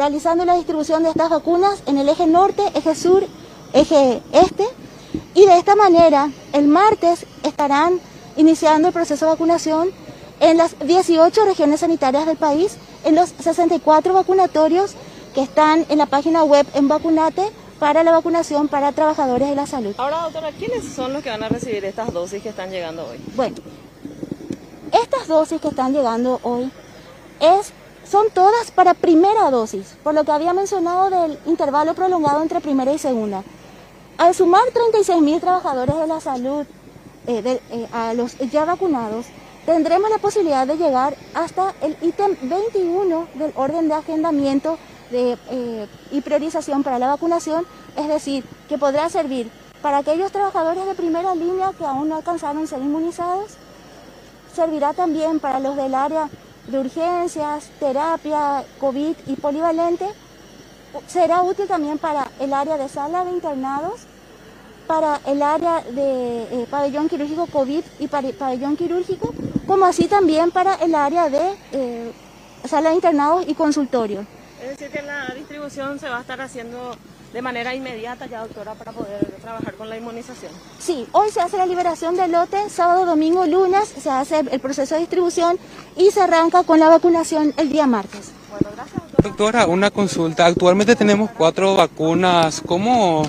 realizando la distribución de estas vacunas en el eje norte, eje sur, eje este. Y de esta manera, el martes estarán iniciando el proceso de vacunación en las 18 regiones sanitarias del país, en los 64 vacunatorios que están en la página web en Vacunate para la vacunación para trabajadores de la salud. Ahora, doctora, ¿quiénes son los que van a recibir estas dosis que están llegando hoy? Bueno, estas dosis que están llegando hoy es, son todas para primera dosis, por lo que había mencionado del intervalo prolongado entre primera y segunda. Al sumar 36.000 trabajadores de la salud eh, eh, a los ya vacunados, tendremos la posibilidad de llegar hasta el ítem 21 del orden de agendamiento de, eh, y priorización para la vacunación, es decir, que podrá servir para aquellos trabajadores de primera línea que aún no alcanzaron ser inmunizados, servirá también para los del área de urgencias, terapia, COVID y polivalente, será útil también para el área de sala de internados, para el área de eh, pabellón quirúrgico COVID y pabellón quirúrgico, como así también para el área de eh, sala de internados y consultorio. Es decir, que la distribución se va a estar haciendo de manera inmediata ya, doctora, para poder trabajar con la inmunización. Sí, hoy se hace la liberación del lote, sábado, domingo, lunes, se hace el proceso de distribución y se arranca con la vacunación el día martes. Bueno, gracias. Doctora, una consulta. Actualmente tenemos cuatro vacunas. ¿Cómo,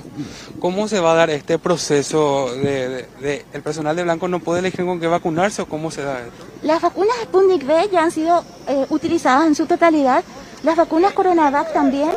cómo se va a dar este proceso de, el personal de blanco no puede elegir con qué vacunarse o cómo se da esto? Las vacunas Sputnik V ya han sido eh, utilizadas en su totalidad. Las vacunas Coronavac también